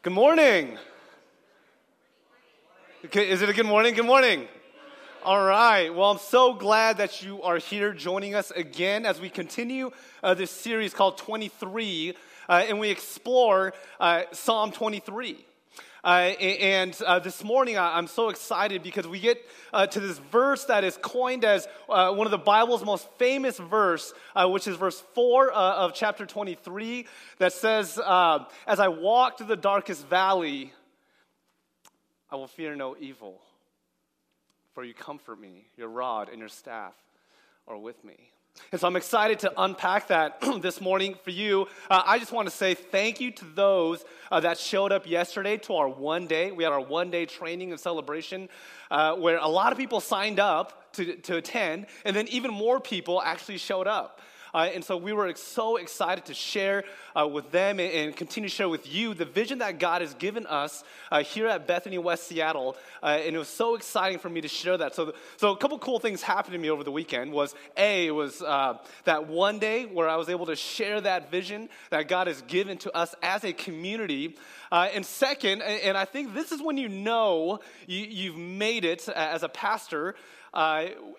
Good morning. Is it a good morning? Good morning. All right. Well, I'm so glad that you are here joining us again as we continue uh, this series called 23 uh, and we explore uh, Psalm 23. Uh, and uh, this morning, I'm so excited because we get uh, to this verse that is coined as uh, one of the Bible's most famous verse, uh, which is verse 4 uh, of chapter 23, that says, As I walk through the darkest valley, I will fear no evil, for you comfort me, your rod and your staff are with me. And so I'm excited to unpack that this morning for you. Uh, I just want to say thank you to those uh, that showed up yesterday to our one day. We had our one day training and celebration uh, where a lot of people signed up to, to attend, and then even more people actually showed up. Uh, and so we were so excited to share uh, with them and, and, continue to share with you the vision that God has given us uh, here at Bethany West Seattle. Uh, and it was so exciting for me to share that. So, so a couple cool things happened to me over the weekend was A, it was uh, that one day where I was able to share that vision that God has given to us as a community. Uh, and second, and I think this is when you know you, have made it as a pastor,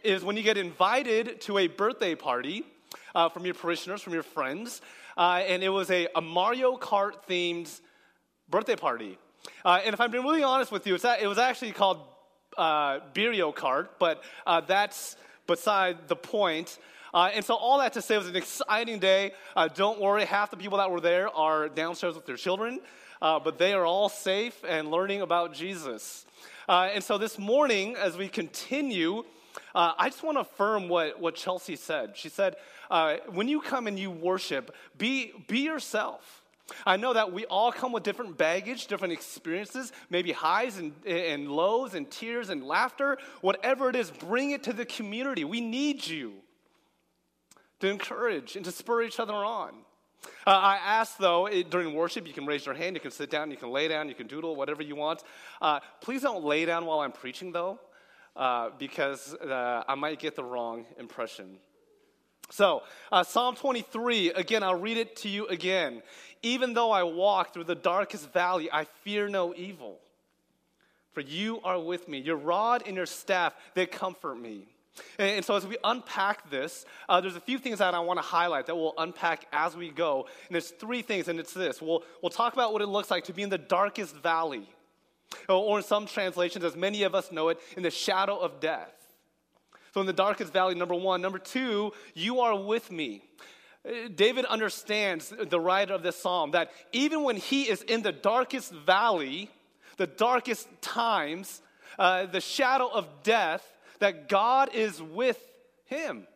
is when you get invited to a birthday party uh, from your parishioners, from your friends. Uh, and it was a, a, Mario Kart themed birthday party. Uh, and if I'm being really honest with you, it was actually called uh, Beerio Kart, but uh, that's beside the point. Uh, and so, all that to say, it was an exciting day. Uh, don't worry, half the people that were there are downstairs with their children, uh, but they are all safe and learning about Jesus. Uh, and so, this morning, as we continue, uh, I just want to affirm what, what Chelsea said. She said, uh, when you come and you worship, be, be yourself. I know that we all come with different baggage, different experiences, maybe highs and, and lows and tears and laughter. Whatever it is, bring it to the community. We need you to encourage and to spur each other on. Uh, I ask, though, it, during worship, you can raise your hand, you can sit down, you can lay down, you can doodle, whatever you want. Uh, please don't lay down while I'm preaching, though, uh, because uh, I might get the wrong impression. So, uh, Psalm 23, again, I'll read it to you again. Even though I walk through the darkest valley, I fear no evil. For you are with me. Your rod and your staff, they comfort me. And, and so, as we unpack this, uh, there's a few things that I want to highlight that we'll unpack as we go. And there's three things, and it's this we'll, we'll talk about what it looks like to be in the darkest valley, or in some translations, as many of us know it, in the shadow of death. So, in the darkest valley, number one. Number two, you are with me. David understands, the writer of this psalm, that even when he is in the darkest valley, the darkest times, uh, the shadow of death, that God is with him.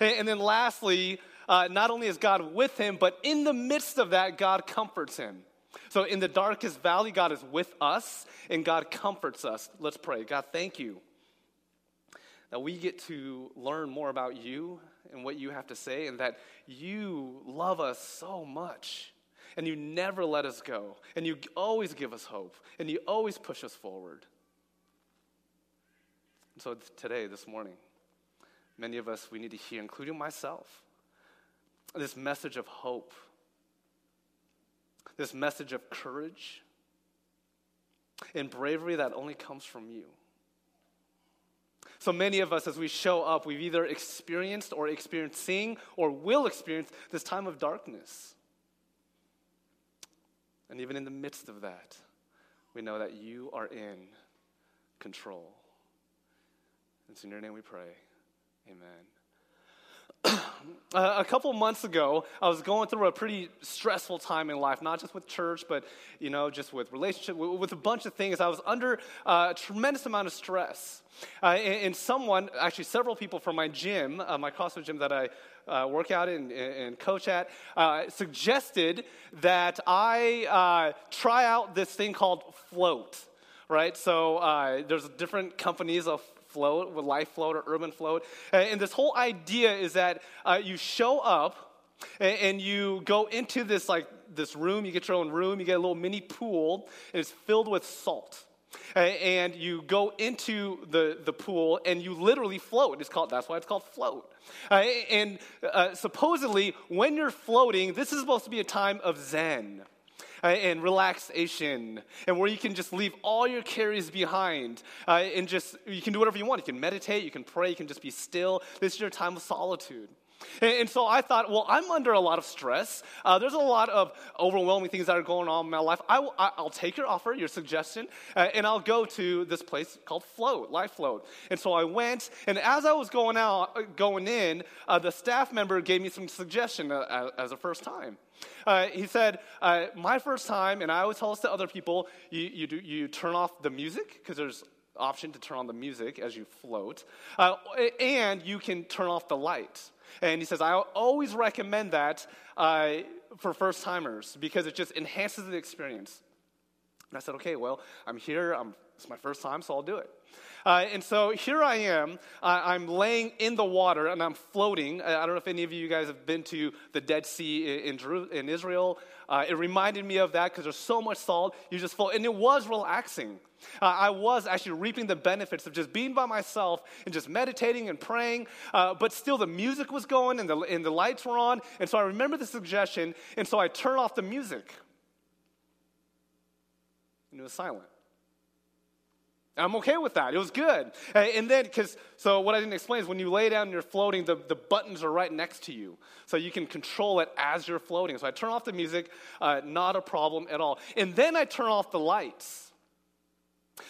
And, and then lastly, uh, not only is God with him, but in the midst of that, God comforts him. So in the darkest valley, God is with us and God comforts us. Let's pray. God, thank you that we get to learn more about you and what you have to say, and that you love us so much. And you never let us go. And you always give us hope. And you always push us forward. So today, this morning, many of us, we need to hear, including myself, this message of hope, this message of courage and bravery that only comes from you. So many of us, as we show up, we've either experienced or experiencing or will experience this time of darkness. And even in the midst of that, we know that you are in control. It's in your name we pray. Amen. a couple months ago, I was going through a pretty stressful time in life, not just with church, but you know, just with relationship, with a bunch of things. I was under uh, a tremendous amount of stress. Uh, and, and, someone, actually, several people from my gym, uh, my CrossFit gym that I uh, work out and, and coach at, uh, suggested that I uh, try out this thing called Float right? So uh, there's different companies of float, with life float or urban float. And this whole idea is that uh, you show up and you go into this like this room, you get your own room, you get a little mini pool, and it's filled with salt. And you go into the, the pool and you literally float. It's called, that's why it's called float. And uh, supposedly, when you're floating, this is supposed to be a time of Zen. Uh, and relaxation, and where you can just leave all your carries behind uh, and just, you can do whatever you want. You can meditate, you can pray, you can just be still. This is your time of solitude. And, so I thought, well, I'm under a lot of stress. Uh, there's a lot of overwhelming things that are going on in my life. I will, I'll take your offer, your suggestion, uh, and I'll go to this place called Float, Life Float. And so I went, and as I was going out, uh, going in, uh, the staff member gave me some suggestion uh, as a first time. Uh, he said, uh, My first time, and I always tell this to other people, you, you, do, you turn off the music, because there's option to turn on the music as you float, uh, and you can turn off the light. And he says, I always recommend that uh, for first timers because it just enhances the experience. And I said, okay, well, I'm here. I'm, it's my first time, so I'll do it. Uh, and so here I am. I'm laying in the water and I'm floating. I don't know if any of you guys have been to the Dead Sea in, in Israel. Uh, it reminded me of that because there's so much salt. You just float. And it was relaxing. Uh, I was actually reaping the benefits of just being by myself and just meditating and praying, uh, but still the music was going and the, and the lights were on. And so I remember the suggestion, and so I turned off the music. And it was silent. I'm okay with that. It was good. And then, because, so what I didn't explain is when you lay down and you're floating, the, the buttons are right next to you. So you can control it as you're floating. So I turn off the music, uh, not a problem at all. And then I turn off the lights.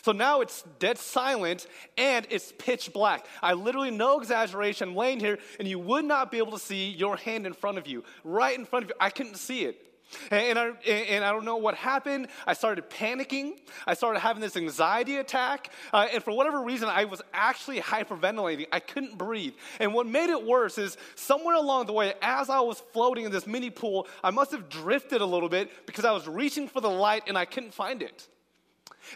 So now it's dead silent and it's pitch black. I literally, no exaggeration, laying here and you would not be able to see your hand in front of you, right in front of you. I couldn't see it. And I, and I don't know what happened. I started panicking. I started having this anxiety attack. Uh, and for whatever reason, I was actually hyperventilating. I couldn't breathe. And what made it worse is somewhere along the way, as I was floating in this mini pool, I must have drifted a little bit because I was reaching for the light and I couldn't find it.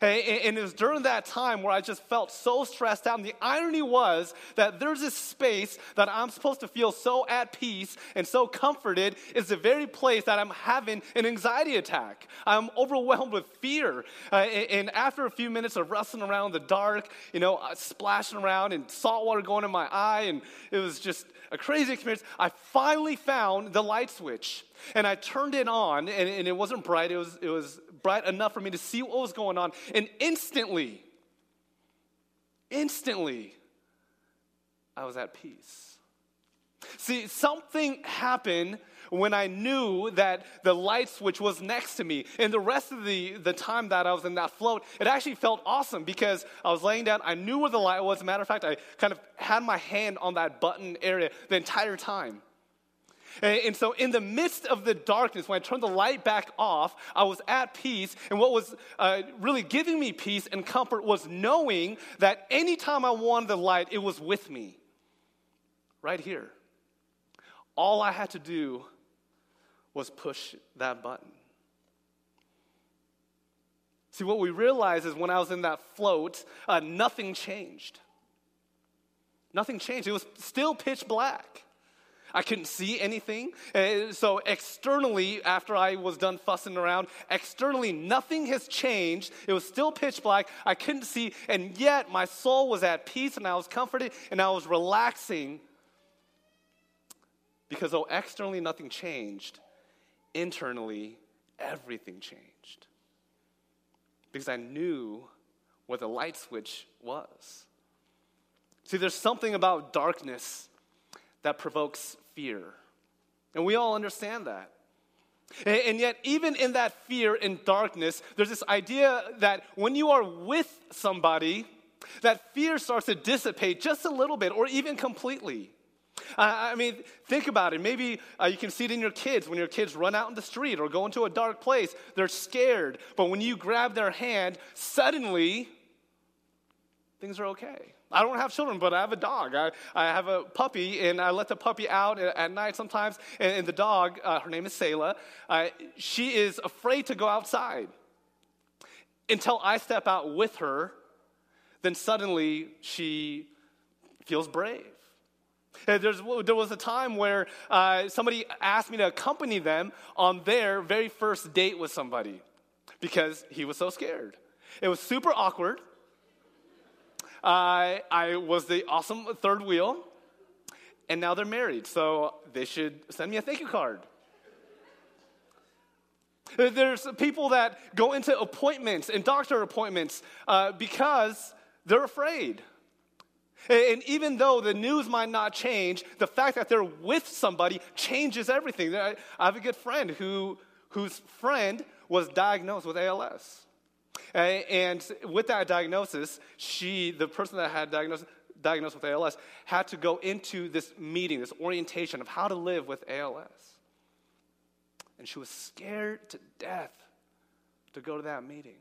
And it was during that time where I just felt so stressed out. And the irony was that there's this space that I'm supposed to feel so at peace and so comforted is the very place that I'm having an anxiety attack. I'm overwhelmed with fear. Uh, and after a few minutes of wrestling around in the dark, you know, uh, splashing around and salt water going in my eye, and it was just a crazy experience, I finally found the light switch. And I turned it on, and, and it wasn't bright, it was, it was bright enough for me to see what was going on. And instantly, instantly, I was at peace. See, something happened when I knew that the light switch was next to me. And the rest of the, the time that I was in that float, it actually felt awesome because I was laying down. I knew where the light was. Matter of fact, I kind of had my hand on that button area the entire time. And, so, in the midst of the darkness, when I turned the light back off, I was at peace. And what was uh, really giving me peace and comfort was knowing that anytime I wanted the light, it was with me, right here. All I had to do was push that button. See, what we realize is when I was in that float, uh, nothing changed. Nothing changed. It was still pitch black. I couldn't see anything. Uh, so, externally, after I was done fussing around, externally, nothing has changed. It was still pitch black. I couldn't see, and yet my soul was at peace and I was comforted and I was relaxing because though externally nothing changed, internally everything changed. Because I knew what the light switch was. See, there's something about darkness that provokes fear. And we all understand that. And yet, even in that fear and darkness, there's this idea that when you are with somebody, that fear starts to dissipate just a little bit or even completely. I mean, think about it. Maybe uh, you can see it in your kids when your kids run out in the street or go into a dark place. They're scared. But when you grab their hand, suddenly things are okay. I don't have children, but I have a dog. I, I have a puppy, and I let the puppy out at, night sometimes. And, and the dog, uh, her name is Selah, uh, she is afraid to go outside until I step out with her. Then suddenly she feels brave. There's, there was a time where uh, somebody asked me to accompany them on their very first date with somebody because he was so scared. It was super awkward. I, I was the awesome third wheel, and now they're married, so they should send me a thank you card. There's people that go into appointments and doctor appointments uh, because they're afraid. And even though the news might not change, the fact that they're with somebody changes everything. I have a good friend who, whose friend was diagnosed with ALS. And with that diagnosis, she, the person that had diagnosed, diagnosed with ALS, had to go into this meeting, this orientation of how to live with ALS. And she was scared to death to go to that meeting.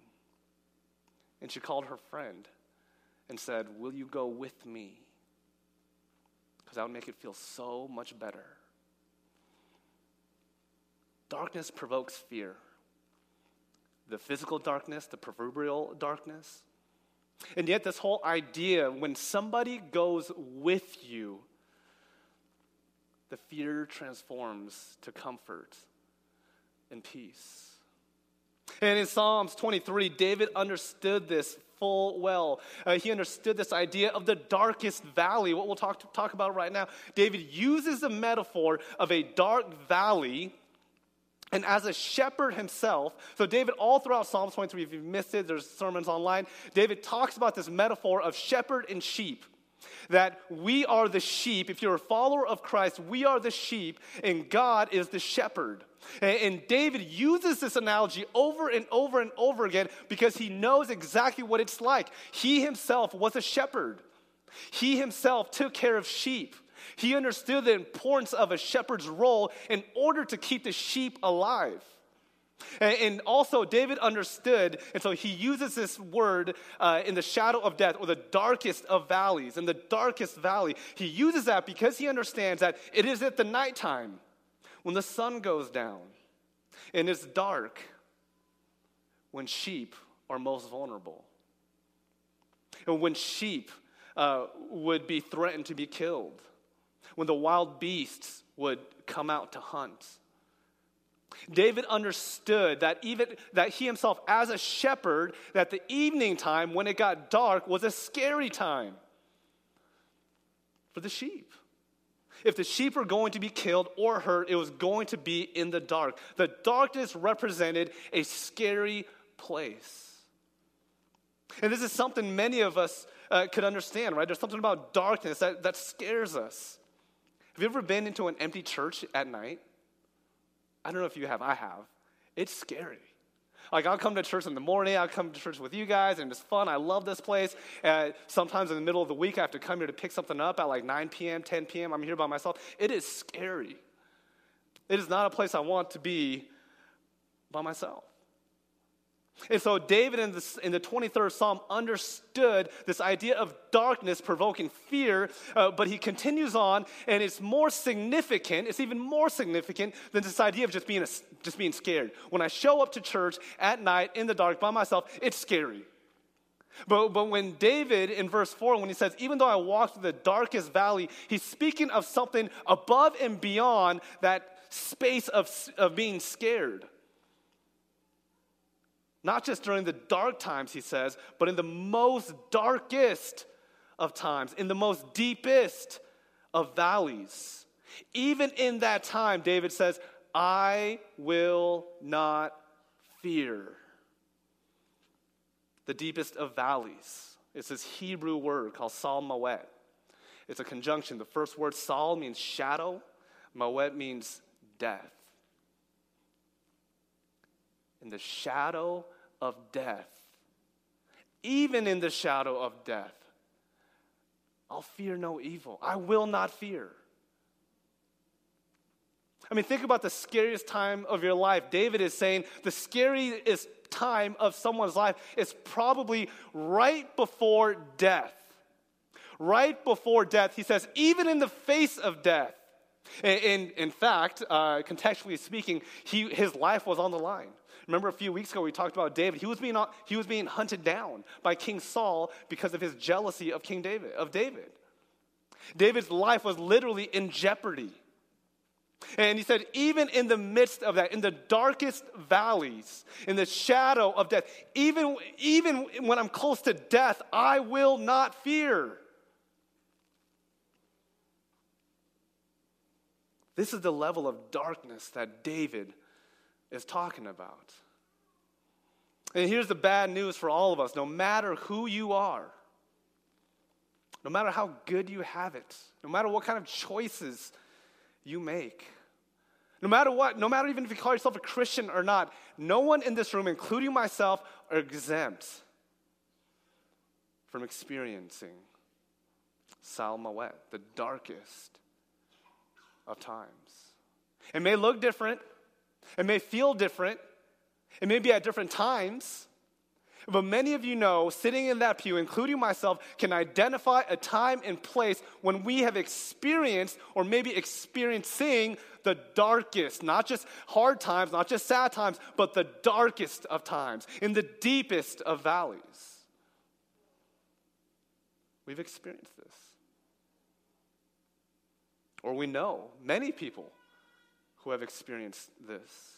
And she called her friend and said, Will you go with me? Because that would make it feel so much better. Darkness provokes fear the physical darkness, the proverbial darkness. And yet, this whole idea when somebody goes with you, the fear transforms to comfort and peace. And in Psalms 23, David understood this full well. Uh, he understood this idea of the darkest valley, what we'll talk, talk about right now. David uses the metaphor of a dark valley. And as a shepherd himself, so David, all throughout Psalms 23, if you've missed it, there's sermons online. David talks about this metaphor of shepherd and sheep that we are the sheep. If you're a follower of Christ, we are the sheep, and God is the shepherd. And David uses this analogy over and over and over again because he knows exactly what it's like. He himself was a shepherd, he himself took care of sheep. He understood the importance of a shepherd's role in order to keep the sheep alive. And also, David understood, and so he uses this word uh, in the shadow of death or the darkest of valleys. In the darkest valley, he uses that because he understands that it is at the nighttime when the sun goes down and it's dark when sheep are most vulnerable. And when sheep uh, would be threatened to be killed, when the wild beasts would come out to hunt David understood that even that he himself as a shepherd that the evening time when it got dark was a scary time for the sheep. If the sheep were going to be killed or hurt, it was going to be in the dark. The darkness represented a scary place. And this is something many of us uh, could understand, right? There's something about darkness that, that scares us. Have you ever been into an empty church at night? I don't know if you have, I have. It's scary. Like, I'll come to church in the morning, I'll come to church with you guys, and it's fun. I love this place. Sometimes in the middle of the week, I have to come here to pick something up at like 9 p.m., 10 p.m. I'm here by myself. It is scary. It is not a place I want to be by myself. And so David in, this, in the 23rd Psalm understood this idea of darkness provoking fear, uh, but he continues on, and it's more significant, it's even more significant than this idea of just being, a, just being scared. When I show up to church at night in the dark by myself, it's scary. But, but when David in verse 4, when he says, Even though I walk through the darkest valley, he's speaking of something above and beyond that space of, of being scared. Not just during the dark times, he says, but in the most darkest of times, in the most deepest of valleys. Even in that time, David says, I will not fear. The deepest of valleys. It's this Hebrew word called Sal Mawet. It's a conjunction. The first word, Sal, means shadow, Mawet means death in the shadow of death, even in the shadow of death, I'll fear no evil. I will not fear. I mean, think about the scariest time of your life. David is saying the scariest time of someone's life is probably right before death. Right before death, he says, even in the face of death. In, in fact, uh, contextually speaking, he, his life was on the line. Remember a few weeks ago we talked about David. He was being, he was being hunted down by King Saul because of his jealousy of King David, of David. David's life was literally in jeopardy. And he said, even in the midst of that, in the darkest valleys, in the shadow of death, even, even when I'm close to death, I will not fear. This is the level of darkness that David is talking about. And here's the bad news for all of us no matter who you are, no matter how good you have it, no matter what kind of choices you make, no matter what, no matter even if you call yourself a Christian or not, no one in this room, including myself, are exempt from experiencing Sal Mawet, the darkest of times. It may look different, it may feel different, it may be at different times. But many of you know, sitting in that pew, including myself, can identify a time and place when we have experienced or maybe experiencing the darkest, not just hard times, not just sad times, but the darkest of times, in the deepest of valleys. We've experienced this. Or we know many people who have experienced this.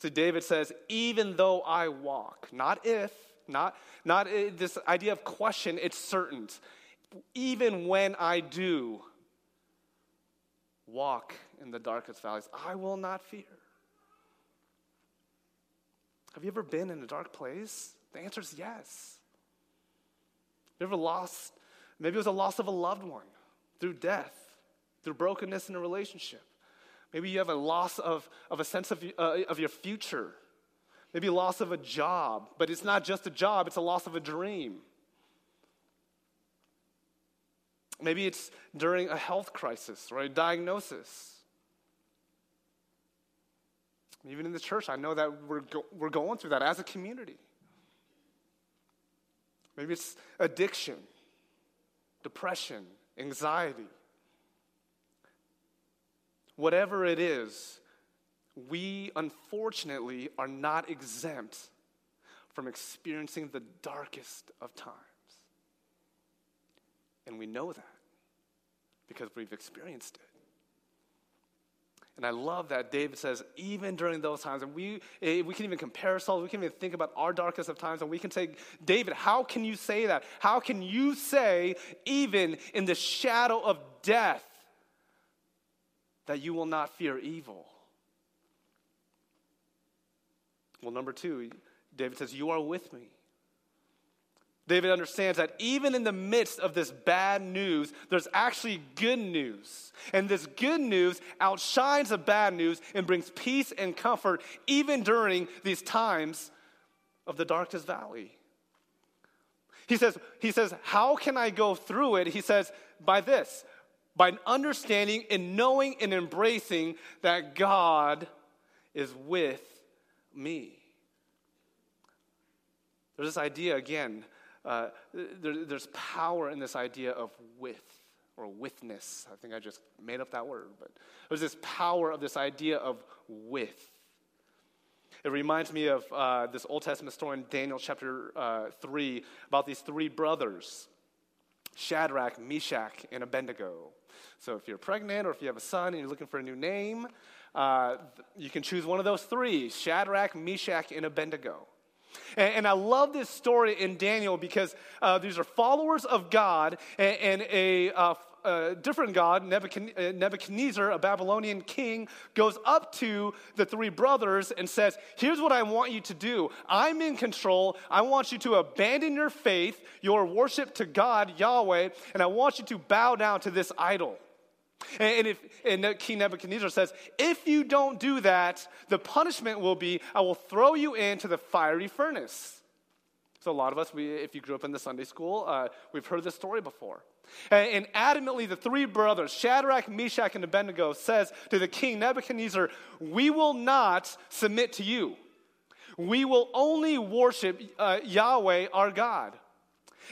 So David says, even though I walk, not if, not, not uh, this idea of question, it's certain. Even when I do walk in the darkest valleys, I will not fear. Have you ever been in a dark place? The answer is yes. You ever lost, maybe it was a loss of a loved one through death, through brokenness in a relationship. Maybe you have a loss of, of a sense of, uh, of your future. Maybe loss of a job, but it's not just a job, it's a loss of a dream. Maybe it's during a health crisis or a diagnosis. Even in the church, I know that we're, go- we're going through that as a community. Maybe it's addiction, depression, anxiety whatever it is, we unfortunately are not exempt from experiencing the darkest of times. And we know that because we've experienced it. And I love that David says, even during those times, and we, eh, we can even compare ourselves, we can even think about our darkest of times, and we can say, David, how can you say that? How can you say, even in the shadow of death, that you will not fear evil. Well, number two, David says, You are with me. David understands that even in the midst of this bad news, there's actually good news. And this good news outshines the bad news and brings peace and comfort even during these times of the darkest valley. He says, he says, How can I go through it? He says, By this by understanding and knowing and embracing that God is with me. There's this idea, again, uh, there, there's power in this idea of with or withness. I think I just made up that word, but there's this power of this idea of with. It reminds me of uh, this Old Testament story in Daniel chapter uh, 3 about these three brothers Shadrach, Meshach, and Abednego. So if you're pregnant or if you have a son and you're looking for a new name, uh, you can choose one of those three Shadrach, Meshach, and Abednego. And, and I love this story in Daniel because uh, these are followers of God, and, and a uh, a different god, uh, Nebuchadnezzar, a Babylonian king, goes up to the three brothers and says, Here's what I want you to do. I'm in control. I want you to abandon your faith, your worship to God, Yahweh, and I want you to bow down to this idol. And, if, and King Nebuchadnezzar says, If you don't do that, the punishment will be, I will throw you into the fiery furnace. So, a lot of us, we, if you grew up in the Sunday school, uh, we've heard this story before. And, and adamantly, the three brothers, Shadrach, Meshach, and Abednego, says to the king Nebuchadnezzar, We will not submit to you. We will only worship uh, Yahweh, our God.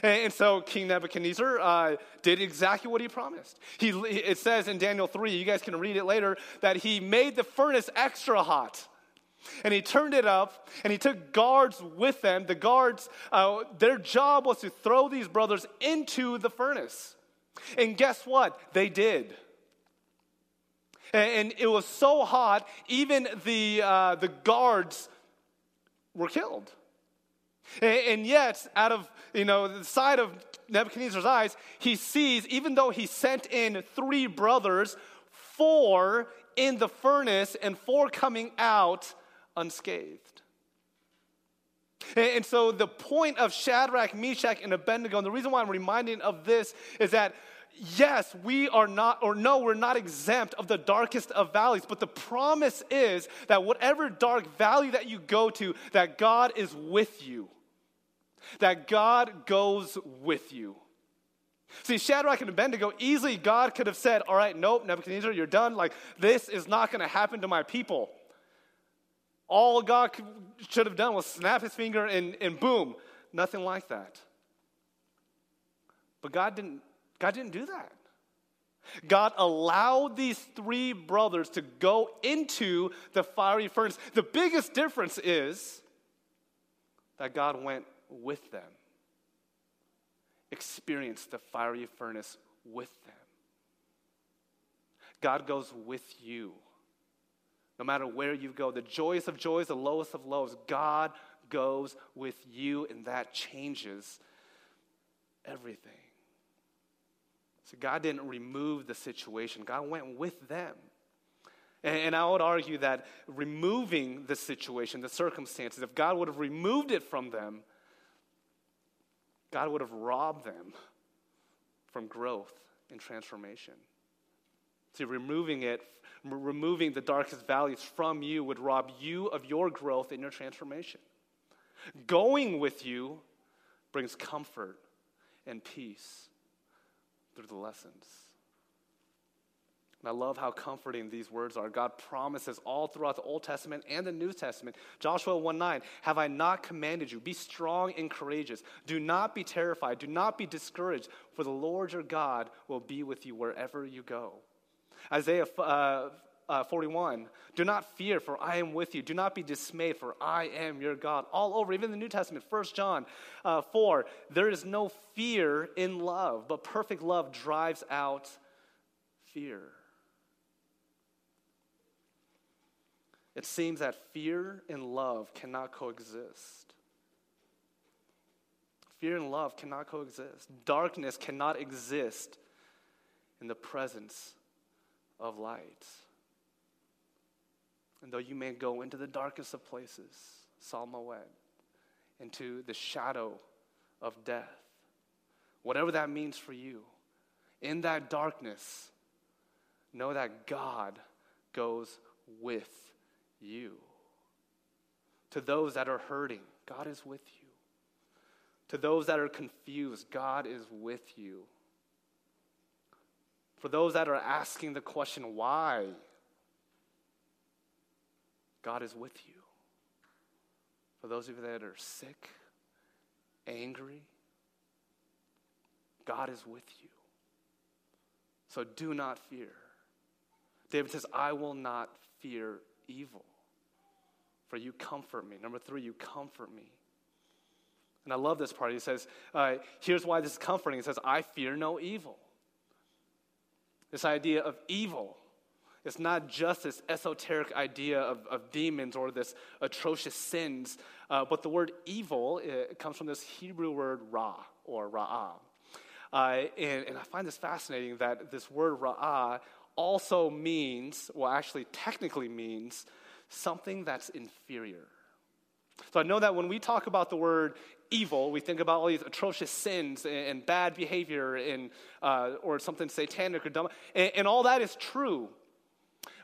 And, and so King Nebuchadnezzar uh, did exactly what he promised. He, it says in Daniel 3, you guys can read it later, that he made the furnace extra hot. And he turned it up and he took guards with them. The guards, uh, their job was to throw these brothers into the furnace. And guess what? They did. And, it was so hot, even the, uh, the guards were killed. And, and yet, out of you know the side of Nebuchadnezzar's eyes, he sees, even though he sent in three brothers, four in the furnace and four coming out unscathed. And so, the point of Shadrach, Meshach, and Abednego, and the reason why I'm reminding of this is that yes, we are not, or no, we're not exempt of the darkest of valleys, but the promise is that whatever dark valley that you go to, that God is with you. That God goes with you. See, Shadrach and Abednego, easily God could have said, All right, nope, Nebuchadnezzar, you're done. Like, this is not going to happen to my people. All God should have done was snap his finger and, and boom, nothing like that. But God didn't, God didn't do that. God allowed these three brothers to go into the fiery furnace. The biggest difference is that God went with them, experienced the fiery furnace with them. God goes with you. No matter where you go, the joyous of joys, the lowest of lows, God goes with you, and that changes everything. So God didn't remove the situation, God went with them. And, I would argue that removing the situation, the circumstances, if God would have removed it from them, God would have robbed them from growth and transformation. Removing it, removing the darkest valleys from you would rob you of your growth and your transformation. Going with you brings comfort and peace through the lessons. And I love how comforting these words are. God promises all throughout the Old Testament and the New Testament. Joshua 1 9, have I not commanded you? Be strong and courageous. Do not be terrified. Do not be discouraged, for the Lord your God will be with you wherever you go. Isaiah uh, uh, 41, do not fear, for I am with you. Do not be dismayed, for I am your God. All over, even the New Testament, 1 John uh, 4, there is no fear in love, but perfect love drives out fear. It seems that fear and love cannot coexist. Fear and love cannot coexist. Darkness cannot exist in the presence of light. And though you may go into the darkest of places, Psalm into the shadow of death, whatever that means for you, in that darkness, know that God goes with you. To those that are hurting, God is with you. To those that are confused, God is with you. For those that are asking the question, why? God is with you. For those of you that are sick, angry, God is with you. So do not fear. David says, I will not fear evil, for you comfort me. Number three, you comfort me. And I love this part. He says, uh, Here's why this is comforting. He says, I fear no evil. This idea of evil. It's not just this esoteric idea of, of demons or this atrocious sins, uh, but the word evil comes from this Hebrew word ra or ra'ah. Uh, and, and I find this fascinating that this word ra'ah also means, well, actually, technically means something that's inferior. So I know that when we talk about the word evil, we think about all these atrocious sins and, and bad behavior and, uh, or something satanic or dumb. And, and, all that is true.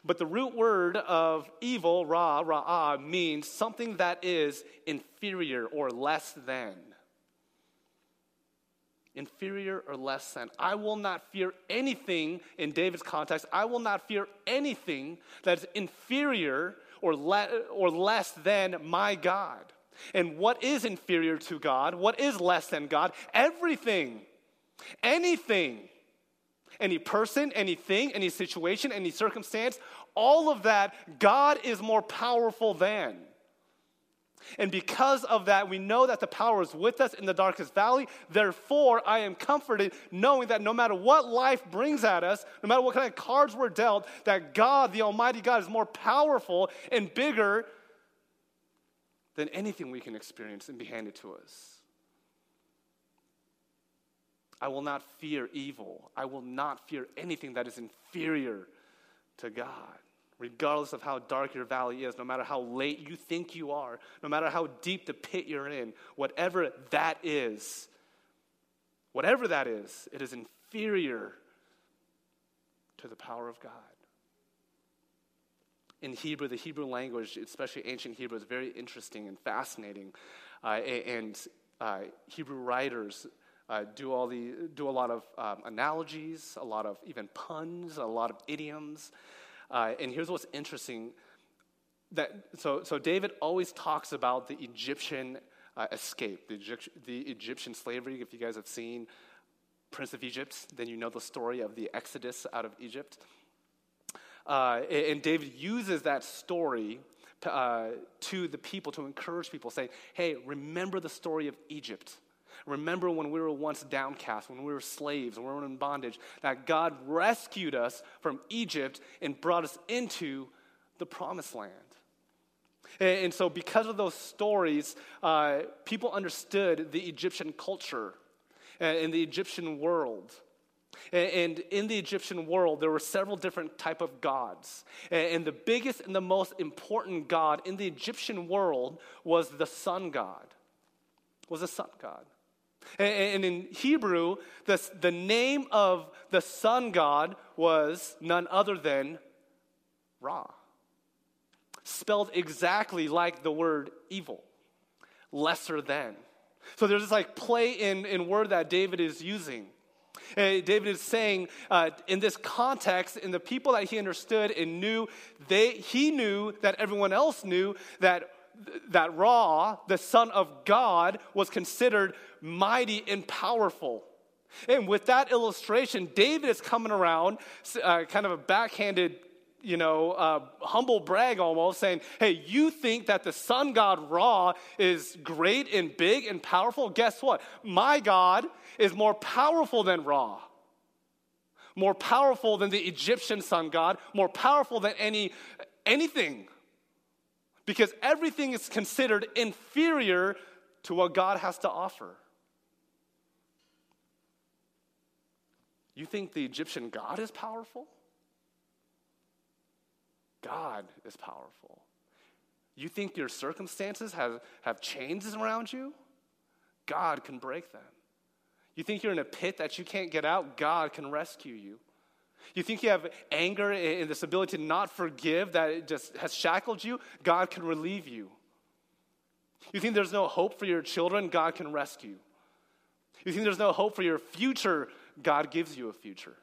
But the root word of evil, ra, ra'ah, means something that is inferior or less than. Inferior or less than. I will not fear anything in David's context. I will not fear anything that's inferior or, le- or less than my God. And what is inferior to God? What is less than God? Everything. Anything. Any person, anything, any situation, any circumstance, all of that, God is more powerful than. And because of that, we know that the power is with us in the darkest valley. Therefore, I am comforted knowing that no matter what life brings at us, no matter what kind of cards we're dealt, that God, the Almighty God, is more powerful and bigger than anything we can experience and be handed to us. I will not fear evil. I will not fear anything that is inferior to God. regardless of how dark your valley is, no matter how late you think you are, no matter how deep the pit you're in, whatever that is, whatever that is, it is inferior to the power of God. In Hebrew, the Hebrew language, especially ancient Hebrew, is very interesting and fascinating. Uh, and uh, Hebrew writers uh, do, all the, do a lot of um, analogies, a lot of even puns, a lot of idioms. Uh, and here's what's interesting that so, so David always talks about the Egyptian uh, escape, the, Egypt, the Egyptian slavery. If you guys have seen Prince of Egypt, then you know the story of the Exodus out of Egypt. Uh, and David uses that story uh, to the people to encourage people, saying, Hey, remember the story of Egypt. Remember when we were once downcast, when we were slaves, when we were in bondage, that God rescued us from Egypt and brought us into the promised land. And, and so, because of those stories, uh, people understood the Egyptian culture and the Egyptian world. And in the Egyptian world, there were several different type of gods. And the biggest and the most important god in the Egyptian world was the sun god. Was the sun god. And in Hebrew, the, the name of the sun god was none other than Ra. Spelled exactly like the word evil, lesser than. So there's this like play in, in word that David is using. And David is saying uh, in this context, in the people that he understood and knew, they, he knew that everyone else knew that that Ra, the Son of God, was considered mighty and powerful. And with that illustration, David is coming around, uh, kind of a backhanded, you know, uh, humble brag almost, saying, Hey, you think that the sun god Ra is great and big and powerful? Guess what? My God is more powerful than Ra. More powerful than the Egyptian sun god, more powerful than any anything because everything is considered inferior to what God has to offer. You think the Egyptian God is powerful? God is powerful. You think your circumstances have, have chains around you? God can break them. You think you're in a pit that you can't get out? God can rescue you. You think you have anger and this ability to not forgive that just has shackled you? God can relieve you. You think there's no hope for your children? God can rescue. You think there's no hope for your future? God gives you a future.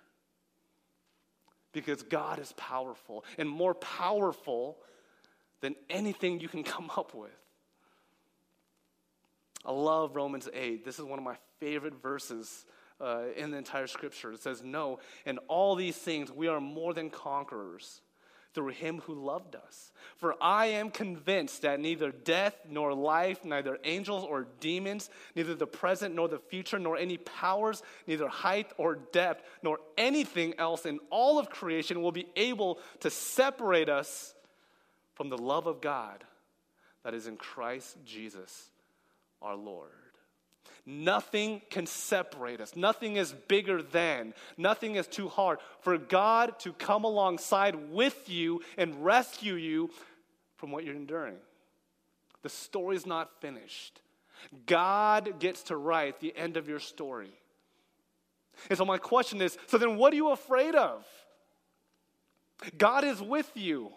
Because God is powerful and more powerful than anything you can come up with. I love Romans 8. This is one of my favorite verses uh, in the entire scripture. It says, No, in all these things we are more than conquerors through him who loved us. For I am convinced that neither death nor life, neither angels or demons, neither the present nor the future, nor any powers, neither height or depth, nor anything else in all of creation will be able to separate us from the love of God that is in Christ Jesus our Lord. Nothing can separate us. Nothing is bigger than. Nothing is too hard for God to come alongside with you and rescue you from what you're enduring. The story's not finished. God gets to write the end of your story. And so, my question is so then, what are you afraid of? God is with you.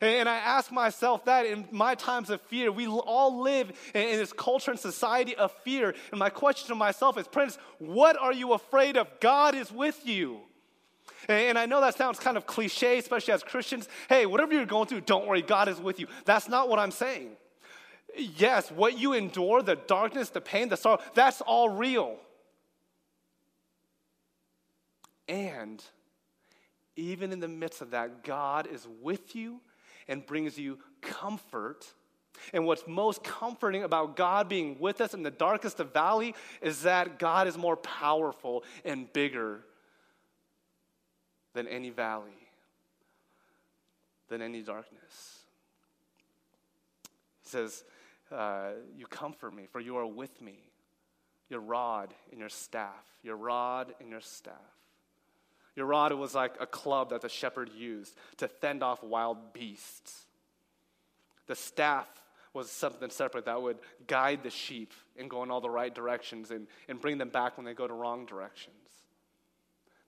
And I ask myself that in my times of fear, we all live in this culture and society of fear. And my question to myself is, Prince, what are you afraid of? God is with you. And I know that sounds kind of cliche, especially as Christians. Hey, whatever you're going through, don't worry, God is with you. That's not what I'm saying. Yes, what you endure, the darkness, the pain, the sorrow, that's all real. And even in the midst of that, God is with you and brings you comfort. And what's most comforting about God being with us in the darkest of valley is that God is more powerful and bigger than any valley, than any darkness. He says, uh, You comfort me, for you are with me. Your rod and your staff, your rod and your staff. Your rod was like a club that the shepherd used to fend off wild beasts. The staff was something separate that would guide the sheep and go in all the right directions and, and bring them back when they go to wrong directions.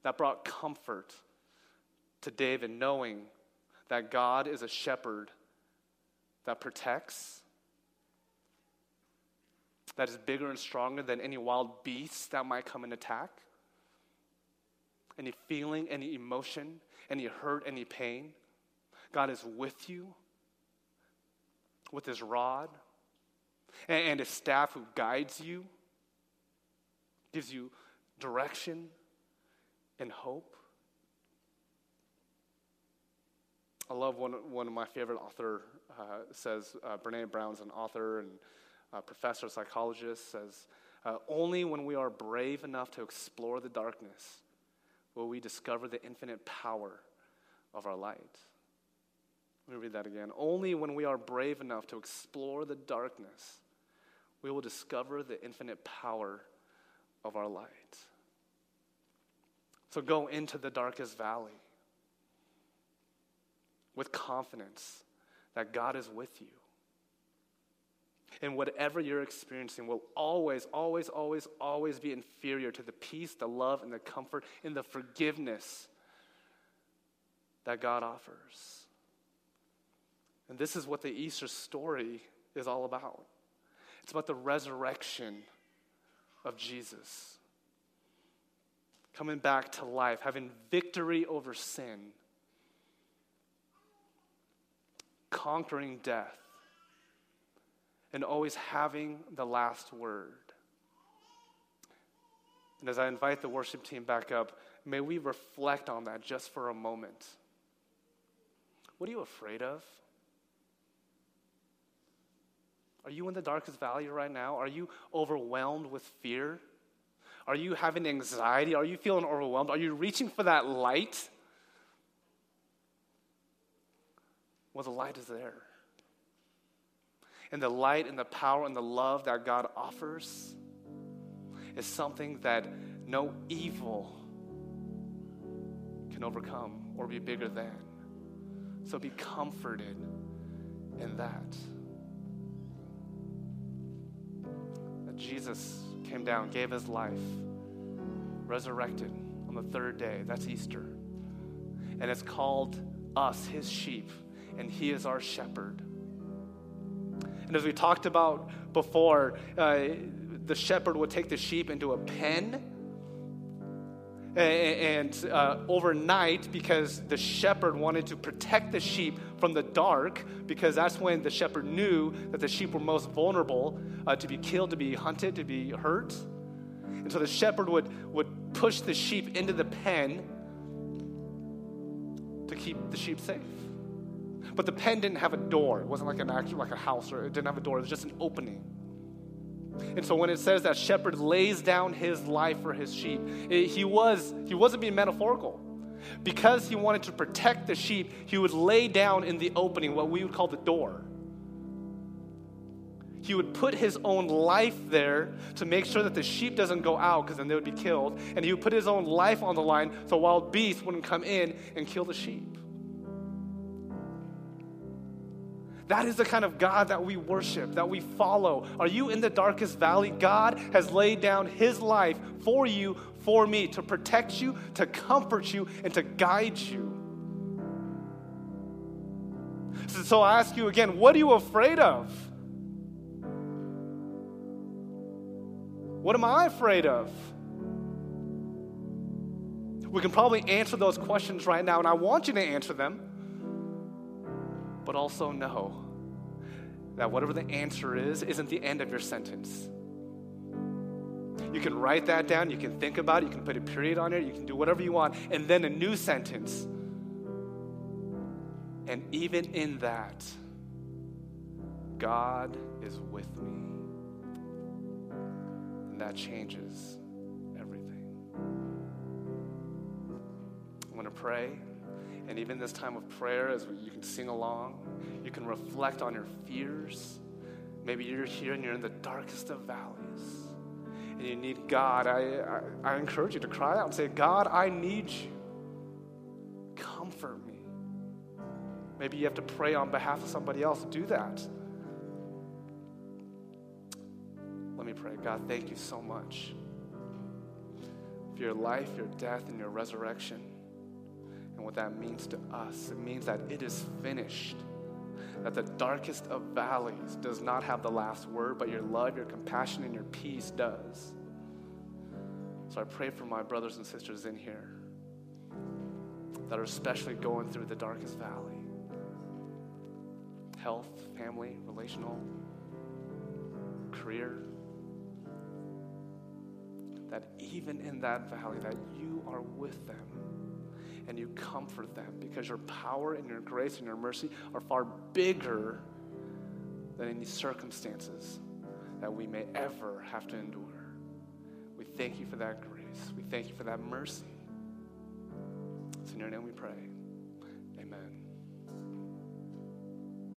That brought comfort to David, knowing that God is a shepherd that protects, that is bigger and stronger than any wild beast that might come and attack. Any feeling, any emotion, any hurt, any pain. God is with you with his rod and, and his staff who guides you, gives you direction and hope. I love one, one of my favorite author uh, says, uh, Brene Brown's an author and professor, psychologist, says, uh, only when we are brave enough to explore the darkness will we discover the infinite power of our light. Let me read that again. Only when we are brave enough to explore the darkness, we will discover the infinite power of our light. So go into the darkest valley with confidence that God is with you. And whatever you're experiencing will always, always, always, always be inferior to the peace, the love, and the comfort and the forgiveness that God offers. And this is what the Easter story is all about it's about the resurrection of Jesus. Coming back to life, having victory over sin, conquering death, and always having the last word. And as I invite the worship team back up, may we reflect on that just for a moment. What are you afraid of? Are you in the darkest valley right now? Are you overwhelmed with fear? Are you having anxiety? Are you feeling overwhelmed? Are you reaching for that light? Well, the light is there. And the light and the power and the love that God offers is something that no evil can overcome or be bigger than. So be comforted in that. That Jesus came down, gave his life, resurrected on the third day. That's Easter. And it's called us, his sheep, and he is our shepherd. And as we talked about before, uh, the shepherd would take the sheep into a pen and uh, overnight, because the shepherd wanted to protect the sheep from the dark, because that's when the shepherd knew that the sheep were most vulnerable uh, to be killed, to be hunted, to be hurt. And so the shepherd would, would push the sheep into the pen to keep the sheep safe. But the pen didn't have a door. It wasn't like an actual like a house, or it didn't have a door. It was just an opening. And so when it says that shepherd lays down his life for his sheep, it, he, was, he wasn't being metaphorical. Because he wanted to protect the sheep, he would lay down in the opening, what we would call the door. He would put his own life there to make sure that the sheep doesn't go out because then they would be killed. And he would put his own life on the line so wild beasts wouldn't come in and kill the sheep. That is the kind of God that we worship, that we follow. Are you in the darkest valley? God has laid down his life for you, for me, to protect you, to comfort you, and to guide you. So, so I ask you again what are you afraid of? What am I afraid of? We can probably answer those questions right now, and I want you to answer them but also know that whatever the answer is, isn't the end of your sentence. You can write that down, you can think about it, you can put a period on it, you can do whatever you want, and then a new sentence. And even in that, God is with me. And that changes everything. I'm going to pray. And even this time of prayer, as you can sing along, you can reflect on your fears. Maybe you're here and you're in the darkest of valleys and you need God. I, I, I encourage you to cry out and say, God, I need you. comfort me. Maybe you have to pray on behalf of somebody else. Do that. Let me pray. God, thank you so much for your life, your death, and your resurrection. And what that means to us. It means that it is finished. That the darkest of valleys does not have the last word, but your love, your compassion, and your peace does. So I pray for my brothers and sisters in here that are especially going through the darkest valley health, family, relational, career. That even in that valley, that you are with them and you comfort them because your power and your grace and your mercy are far bigger than any circumstances that we may ever have to endure. We thank you for that grace. We thank you for that mercy. It's in your name we pray.